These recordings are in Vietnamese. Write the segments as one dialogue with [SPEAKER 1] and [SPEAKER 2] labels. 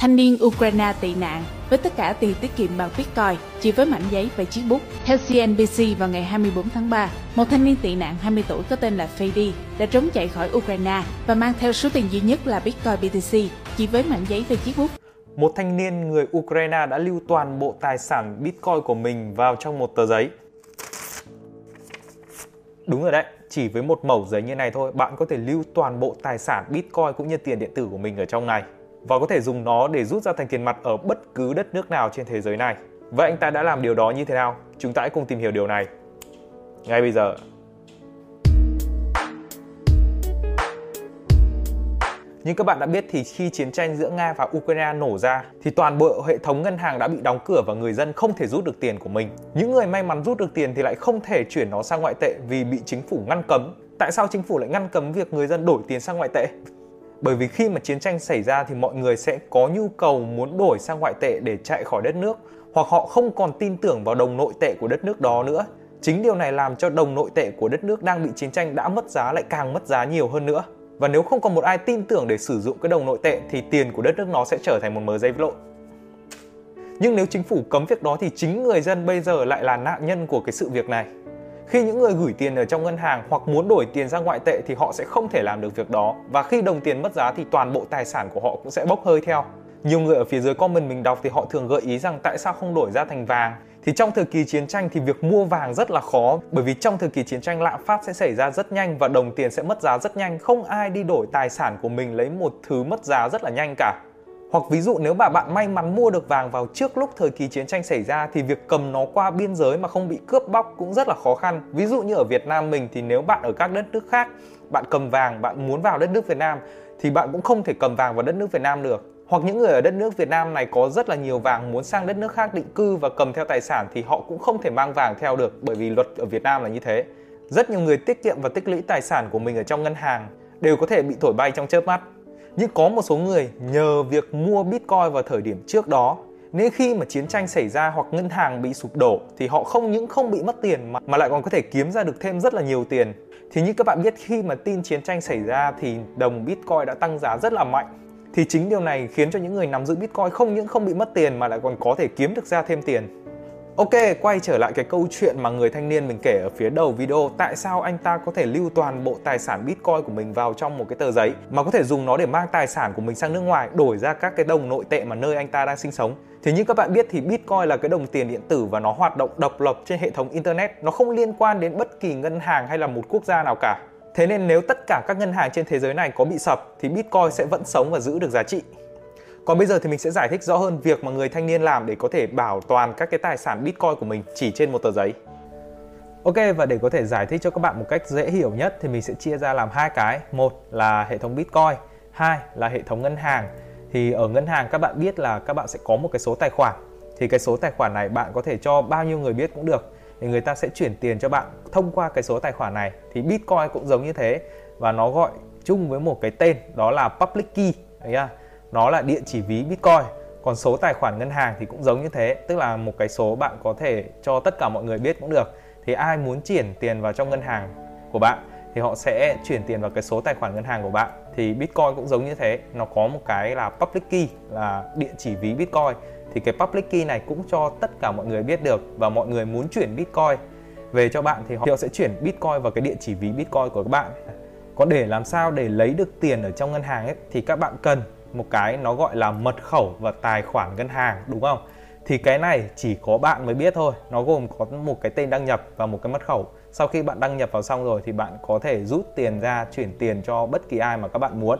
[SPEAKER 1] Thanh niên Ukraine tị nạn với tất cả tiền tiết kiệm bằng Bitcoin chỉ với mảnh giấy và chiếc bút. Theo CNBC vào ngày 24 tháng 3, một thanh niên tị nạn 20 tuổi có tên là Fady đã trốn chạy khỏi Ukraine và mang theo số tiền duy nhất là Bitcoin BTC chỉ với mảnh giấy và chiếc bút.
[SPEAKER 2] Một thanh niên người Ukraine đã lưu toàn bộ tài sản Bitcoin của mình vào trong một tờ giấy. Đúng rồi đấy, chỉ với một mẩu giấy như này thôi, bạn có thể lưu toàn bộ tài sản Bitcoin cũng như tiền điện tử của mình ở trong này và có thể dùng nó để rút ra thành tiền mặt ở bất cứ đất nước nào trên thế giới này. Vậy anh ta đã làm điều đó như thế nào? Chúng ta hãy cùng tìm hiểu điều này. Ngay bây giờ. Như các bạn đã biết thì khi chiến tranh giữa Nga và Ukraine nổ ra, thì toàn bộ hệ thống ngân hàng đã bị đóng cửa và người dân không thể rút được tiền của mình. Những người may mắn rút được tiền thì lại không thể chuyển nó sang ngoại tệ vì bị chính phủ ngăn cấm. Tại sao chính phủ lại ngăn cấm việc người dân đổi tiền sang ngoại tệ? Bởi vì khi mà chiến tranh xảy ra thì mọi người sẽ có nhu cầu muốn đổi sang ngoại tệ để chạy khỏi đất nước, hoặc họ không còn tin tưởng vào đồng nội tệ của đất nước đó nữa. Chính điều này làm cho đồng nội tệ của đất nước đang bị chiến tranh đã mất giá lại càng mất giá nhiều hơn nữa. Và nếu không còn một ai tin tưởng để sử dụng cái đồng nội tệ thì tiền của đất nước nó sẽ trở thành một mớ giấy lộn. Nhưng nếu chính phủ cấm việc đó thì chính người dân bây giờ lại là nạn nhân của cái sự việc này. Khi những người gửi tiền ở trong ngân hàng hoặc muốn đổi tiền ra ngoại tệ thì họ sẽ không thể làm được việc đó và khi đồng tiền mất giá thì toàn bộ tài sản của họ cũng sẽ bốc hơi theo. Nhiều người ở phía dưới comment mình đọc thì họ thường gợi ý rằng tại sao không đổi ra thành vàng. Thì trong thời kỳ chiến tranh thì việc mua vàng rất là khó, bởi vì trong thời kỳ chiến tranh lạm phát sẽ xảy ra rất nhanh và đồng tiền sẽ mất giá rất nhanh. Không ai đi đổi tài sản của mình lấy một thứ mất giá rất là nhanh cả. Hoặc ví dụ nếu mà bạn may mắn mua được vàng vào trước lúc thời kỳ chiến tranh xảy ra thì việc cầm nó qua biên giới mà không bị cướp bóc cũng rất là khó khăn. Ví dụ như ở Việt Nam mình thì nếu bạn ở các đất nước khác, bạn cầm vàng, bạn muốn vào đất nước Việt Nam thì bạn cũng không thể cầm vàng vào đất nước Việt Nam được. Hoặc những người ở đất nước Việt Nam này có rất là nhiều vàng muốn sang đất nước khác định cư và cầm theo tài sản thì họ cũng không thể mang vàng theo được bởi vì luật ở Việt Nam là như thế. Rất nhiều người tiết kiệm và tích lũy tài sản của mình ở trong ngân hàng đều có thể bị thổi bay trong chớp mắt nhưng có một số người nhờ việc mua Bitcoin vào thời điểm trước đó nên khi mà chiến tranh xảy ra hoặc ngân hàng bị sụp đổ thì họ không những không bị mất tiền mà, mà lại còn có thể kiếm ra được thêm rất là nhiều tiền. Thì như các bạn biết khi mà tin chiến tranh xảy ra thì đồng Bitcoin đã tăng giá rất là mạnh. Thì chính điều này khiến cho những người nắm giữ Bitcoin không những không bị mất tiền mà lại còn có thể kiếm được ra thêm tiền. Ok, quay trở lại cái câu chuyện mà người thanh niên mình kể ở phía đầu video. Tại sao anh ta có thể lưu toàn bộ tài sản Bitcoin của mình vào trong một cái tờ giấy Mà có thể dùng nó để mang tài sản của mình sang nước ngoài Đổi ra các cái đồng nội tệ mà nơi anh ta đang sinh sống? Thì như các bạn biết thì Bitcoin là cái đồng tiền điện tử và nó hoạt động độc lập trên hệ thống Internet. Nó không liên quan đến bất kỳ ngân hàng hay là một quốc gia nào cả. Thế nên nếu tất cả các ngân hàng trên thế giới này có bị sập thì Bitcoin sẽ vẫn sống và giữ được giá trị còn bây giờ thì mình sẽ giải thích rõ hơn việc mà người thanh niên làm để có thể bảo toàn các cái tài sản Bitcoin của mình chỉ trên một tờ giấy. Ok và để có thể giải thích cho các bạn một cách dễ hiểu nhất thì mình sẽ chia ra làm hai cái. Một là hệ thống Bitcoin, hai là hệ thống ngân hàng. Thì ở ngân hàng các bạn biết là các bạn sẽ có một cái số tài khoản. Thì cái số tài khoản này bạn có thể cho bao nhiêu người biết cũng được. Thì người ta sẽ chuyển tiền cho bạn thông qua cái số tài khoản này. Thì Bitcoin cũng giống như thế và nó gọi chung với một cái tên đó là public key. Đấy chưa? Nó là địa chỉ ví Bitcoin. Còn số tài khoản ngân hàng thì cũng giống như thế tức là một cái số bạn có thể cho tất cả mọi người biết cũng được. Thì ai muốn chuyển tiền vào trong ngân hàng của bạn thì họ sẽ chuyển tiền vào cái số tài khoản ngân hàng của bạn. Thì Bitcoin cũng giống như thế nó có một cái là public key là địa chỉ ví Bitcoin. Thì cái public key này cũng cho tất cả mọi người biết được và mọi người muốn chuyển Bitcoin về cho bạn thì họ, thì họ sẽ chuyển Bitcoin vào cái địa chỉ ví Bitcoin của các bạn. Còn để làm sao để lấy được tiền ở trong ngân hàng ấy thì các bạn cần một cái nó gọi là mật khẩu và tài khoản ngân hàng, đúng không? Thì cái này chỉ có bạn mới biết thôi. Nó gồm có một cái tên đăng nhập và một cái mật khẩu. Sau khi bạn đăng nhập vào xong rồi thì bạn có thể rút tiền ra, chuyển tiền cho bất kỳ ai mà các bạn muốn.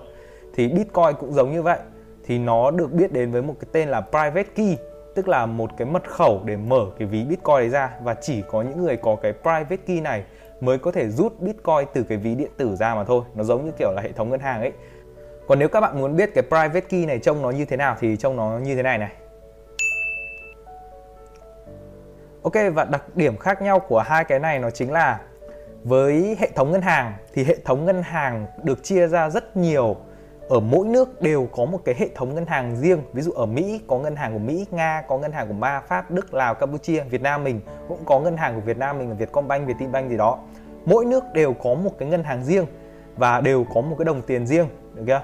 [SPEAKER 2] Thì bitcoin cũng giống như vậy. Thì nó được biết đến với một cái tên là private key, tức là một cái mật khẩu để mở cái ví bitcoin đấy ra. Và chỉ có những người có cái private key này mới có thể rút bitcoin từ cái ví điện tử ra mà thôi. Nó giống như kiểu là hệ thống ngân hàng ấy còn nếu các bạn muốn biết cái private key này trông nó như thế nào thì trông nó như thế này này. Ok, và đặc điểm khác nhau của hai cái này nó chính là với hệ thống ngân hàng thì hệ thống ngân hàng được chia ra rất nhiều. Ở mỗi nước đều có một cái hệ thống ngân hàng riêng. Ví dụ ở Mỹ, có ngân hàng của Mỹ, Nga, có ngân hàng của Ma Pháp, Đức, Lào, Campuchia, Việt Nam mình, cũng có ngân hàng của Việt Nam mình là Vietcombank, Vietinbank gì đó. Mỗi nước đều có một cái ngân hàng riêng và đều có một cái đồng tiền riêng, được chưa?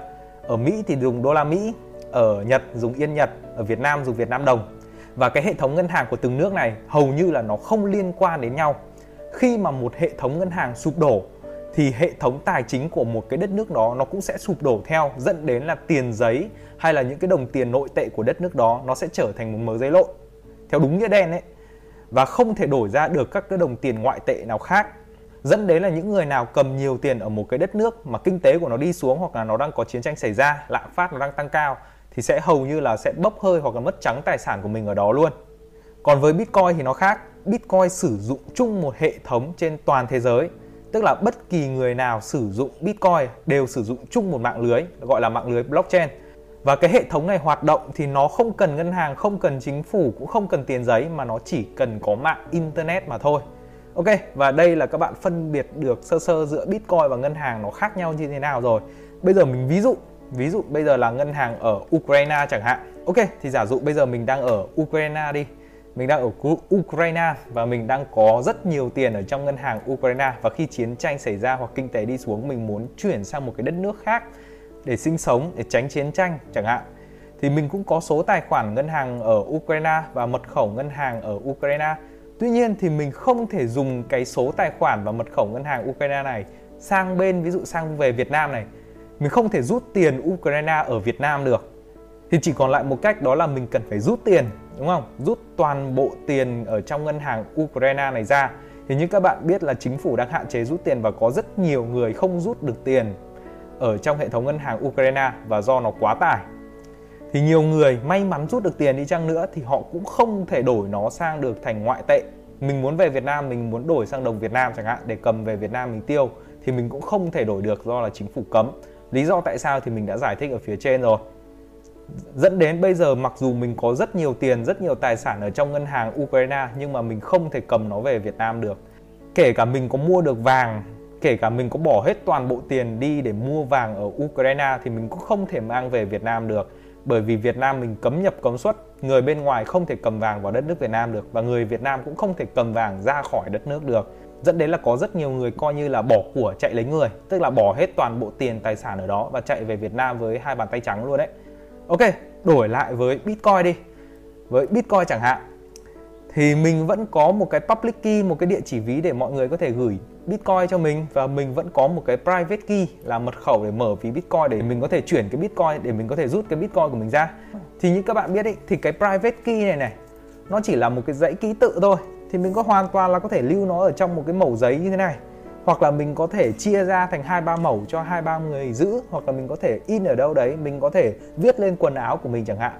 [SPEAKER 2] Ở Mỹ thì dùng đô la Mỹ ở Nhật dùng yên Nhật, ở Việt Nam dùng Việt Nam đồng. Và cái hệ thống ngân hàng của từng nước này hầu như là nó không liên quan đến nhau. Khi mà một hệ thống ngân hàng sụp đổ thì hệ thống tài chính của một cái đất nước đó nó cũng sẽ sụp đổ theo dẫn đến là tiền giấy hay là những cái đồng tiền nội tệ của đất nước đó nó sẽ trở thành một mớ giấy lộn theo đúng nghĩa đen ấy và không thể đổi ra được các cái đồng tiền ngoại tệ nào khác dẫn đến là những người nào cầm nhiều tiền ở một cái đất nước mà kinh tế của nó đi xuống hoặc là nó đang có chiến tranh xảy ra, lạm phát nó đang tăng cao, thì sẽ hầu như là sẽ bốc hơi hoặc là mất trắng tài sản của mình ở đó luôn. Còn với bitcoin thì nó khác. Bitcoin sử dụng chung một hệ thống trên toàn thế giới. Tức là bất kỳ người nào sử dụng bitcoin đều sử dụng chung một mạng lưới, gọi là mạng lưới blockchain. Và cái hệ thống này hoạt động thì nó không cần ngân hàng, không cần chính phủ, cũng không cần tiền giấy, mà nó chỉ cần có mạng internet mà thôi ok, và đây là các bạn phân biệt được sơ sơ giữa bitcoin và ngân hàng nó khác nhau như thế nào rồi. Bây giờ mình ví dụ ví dụ bây giờ là ngân hàng ở ukraine chẳng hạn. Ok, thì giả dụ bây giờ mình đang ở ukraine đi. Mình đang ở Ukraine và mình đang có rất nhiều tiền ở trong ngân hàng Ukraine. Và khi chiến tranh xảy ra hoặc kinh tế đi xuống, mình muốn chuyển sang một cái đất nước khác để sinh sống, để tránh chiến tranh chẳng hạn. Thì mình cũng có số tài khoản ngân hàng ở Ukraine và mật khẩu ngân hàng ở Ukraine. Tuy nhiên thì mình không thể dùng cái số tài khoản và mật khẩu ngân hàng Ukraine này sang bên ví dụ sang về Việt Nam này. Mình không thể rút tiền Ukraine ở Việt Nam được. Thì chỉ còn lại một cách đó là mình cần phải rút tiền, đúng không? Rút toàn bộ tiền ở trong ngân hàng Ukraine này ra. Thì như các bạn biết là chính phủ đang hạn chế rút tiền và có rất nhiều người không rút được tiền ở trong hệ thống ngân hàng Ukraine và do nó quá tải thì nhiều người may mắn rút được tiền đi chăng nữa thì họ cũng không thể đổi nó sang được thành ngoại tệ. Mình muốn về Việt Nam, mình muốn đổi sang đồng Việt Nam chẳng hạn, để cầm về Việt Nam mình tiêu, thì mình cũng không thể đổi được do là chính phủ cấm. Lý do tại sao thì mình đã giải thích ở phía trên rồi. Dẫn đến bây giờ mặc dù mình có rất nhiều tiền, rất nhiều tài sản ở trong ngân hàng Ukraine, nhưng mà mình không thể cầm nó về Việt Nam được. Kể cả mình có mua được vàng, kể cả mình có bỏ hết toàn bộ tiền đi để mua vàng ở Ukraine thì mình cũng không thể mang về Việt Nam được bởi vì Việt Nam mình cấm nhập cấm xuất, người bên ngoài không thể cầm vàng vào đất nước Việt Nam được và người Việt Nam cũng không thể cầm vàng ra khỏi đất nước được. Dẫn đến là có rất nhiều người coi như là bỏ của chạy lấy người, tức là bỏ hết toàn bộ tiền tài sản ở đó và chạy về Việt Nam với hai bàn tay trắng luôn đấy. Ok, đổi lại với Bitcoin đi. Với Bitcoin chẳng hạn, thì mình vẫn có một cái public key, một cái địa chỉ ví để mọi người có thể gửi Bitcoin cho mình và mình vẫn có một cái private key là mật khẩu để mở ví Bitcoin để mình có thể chuyển cái Bitcoin để mình có thể rút cái Bitcoin của mình ra. Thì như các bạn biết ý, thì cái private key này này nó chỉ là một cái dãy ký tự thôi. Thì mình có hoàn toàn là có thể lưu nó ở trong một cái mẩu giấy như thế này. Hoặc là mình có thể chia ra thành hai ba mẩu cho hai ba người giữ hoặc là mình có thể in ở đâu đấy mình có thể viết lên quần áo của mình chẳng hạn.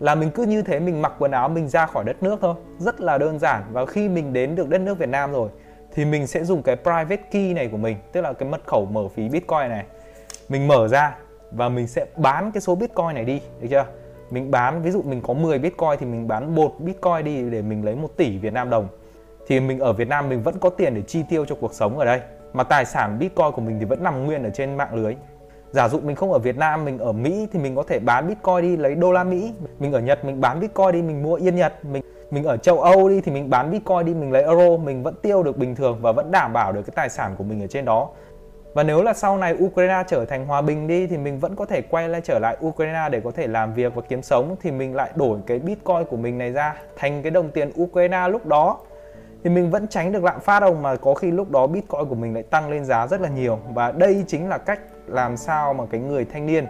[SPEAKER 2] Là mình cứ như thế mình mặc quần áo mình ra khỏi đất nước thôi. Rất là đơn giản. Và khi mình đến được đất nước Việt Nam rồi thì mình sẽ dùng cái private key này của mình, tức là cái mật khẩu mở phí bitcoin này. Mình mở ra và mình sẽ bán cái số bitcoin này đi, được chưa? Mình bán, ví dụ mình có 10 bitcoin thì mình bán một bitcoin đi để mình lấy một tỷ Việt Nam đồng. Thì mình ở Việt Nam mình vẫn có tiền để chi tiêu cho cuộc sống ở đây, mà tài sản bitcoin của mình thì vẫn nằm nguyên ở trên mạng lưới. Giả dụ mình không ở Việt Nam, mình ở Mỹ thì mình có thể bán bitcoin đi lấy đô la Mỹ. Mình ở Nhật mình bán bitcoin đi, mình mua yên Nhật, mình mình ở châu Âu đi thì mình bán Bitcoin đi, mình lấy euro, mình vẫn tiêu được bình thường và vẫn đảm bảo được cái tài sản của mình ở trên đó. Và nếu là sau này Ukraine trở thành hòa bình đi thì mình vẫn có thể quay lại trở lại Ukraine để có thể làm việc và kiếm sống, thì mình lại đổi cái Bitcoin của mình này ra thành cái đồng tiền Ukraine lúc đó. Thì mình vẫn tránh được lạm phát đâu, mà có khi lúc đó Bitcoin của mình lại tăng lên giá rất là nhiều. Và đây chính là cách làm sao mà cái người thanh niên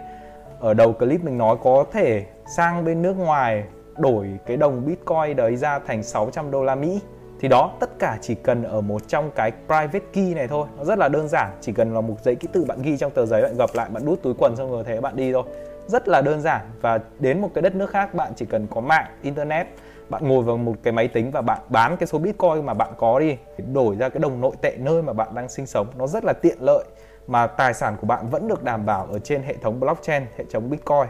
[SPEAKER 2] ở đầu clip mình nói có thể sang bên nước ngoài đổi cái đồng Bitcoin đấy ra thành 600 đô la Mỹ. Thì đó, tất cả chỉ cần ở một trong cái private key này thôi. Nó rất là đơn giản, chỉ cần là một giấy ký tự bạn ghi trong tờ giấy bạn gập lại, bạn đút túi quần xong rồi thế bạn đi thôi. Rất là đơn giản. Và đến một cái đất nước khác, bạn chỉ cần có mạng, internet, bạn ngồi vào một cái máy tính và bạn bán cái số bitcoin mà bạn có đi đổi ra cái đồng nội tệ nơi mà bạn đang sinh sống. Nó rất là tiện lợi mà tài sản của bạn vẫn được đảm bảo ở trên hệ thống blockchain, hệ thống bitcoin.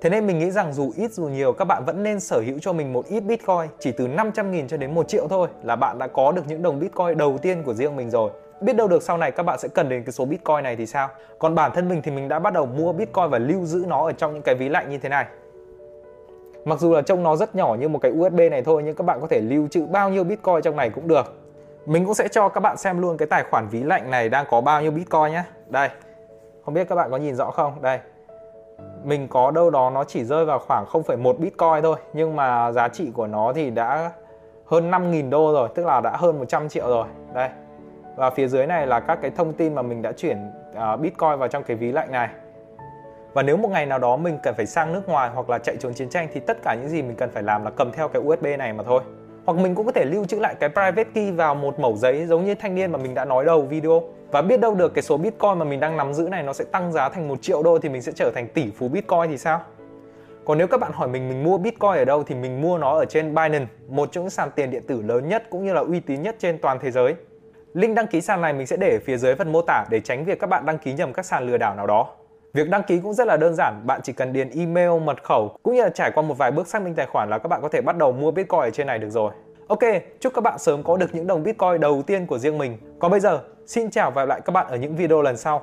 [SPEAKER 2] Thế nên mình nghĩ rằng dù ít dù nhiều, các bạn vẫn nên sở hữu cho mình một ít Bitcoin, chỉ từ 500 nghìn cho đến 1 triệu thôi là bạn đã có được những đồng Bitcoin đầu tiên của riêng mình rồi. Biết đâu được sau này các bạn sẽ cần đến cái số Bitcoin này thì sao? Còn bản thân mình thì mình đã bắt đầu mua Bitcoin và lưu giữ nó ở trong những cái ví lạnh như thế này. Mặc dù là trông nó rất nhỏ như một cái USB này thôi, nhưng các bạn có thể lưu trữ bao nhiêu Bitcoin trong này cũng được. Mình cũng sẽ cho các bạn xem luôn cái tài khoản ví lạnh này đang có bao nhiêu Bitcoin nhé. Đây. Không biết các bạn có nhìn rõ không? Đây mình có đâu đó nó chỉ rơi vào khoảng 0,1 Bitcoin thôi nhưng mà giá trị của nó thì đã hơn 5.000 đô rồi tức là đã hơn 100 triệu rồi. Đây. Và phía dưới này là các cái thông tin mà mình đã chuyển uh, Bitcoin vào trong cái ví lạnh này. Và nếu một ngày nào đó mình cần phải sang nước ngoài hoặc là chạy trốn chiến tranh thì tất cả những gì mình cần phải làm là cầm theo cái USB này mà thôi hoặc mình cũng có thể lưu trữ lại cái private key vào một mẩu giấy giống như thanh niên mà mình đã nói đầu video. Và biết đâu được cái số bitcoin mà mình đang nắm giữ này nó sẽ tăng giá thành một triệu đô thì mình sẽ trở thành tỷ phú bitcoin thì sao? Còn nếu các bạn hỏi mình mình mua bitcoin ở đâu thì mình mua nó ở trên Binance, một trong những sàn tiền điện tử lớn nhất cũng như là uy tín nhất trên toàn thế giới. Link đăng ký sàn này mình sẽ để ở phía dưới phần mô tả để tránh việc các bạn đăng ký nhầm các sàn lừa đảo nào đó. Việc đăng ký cũng rất là đơn giản, bạn chỉ cần điền email, mật khẩu cũng như là trải qua một vài bước xác minh tài khoản là các bạn có thể bắt đầu mua Bitcoin ở trên này được rồi. Ok, chúc các bạn sớm có được những đồng Bitcoin đầu tiên của riêng mình. Còn bây giờ, xin chào và hẹn gặp lại các bạn ở những video lần sau.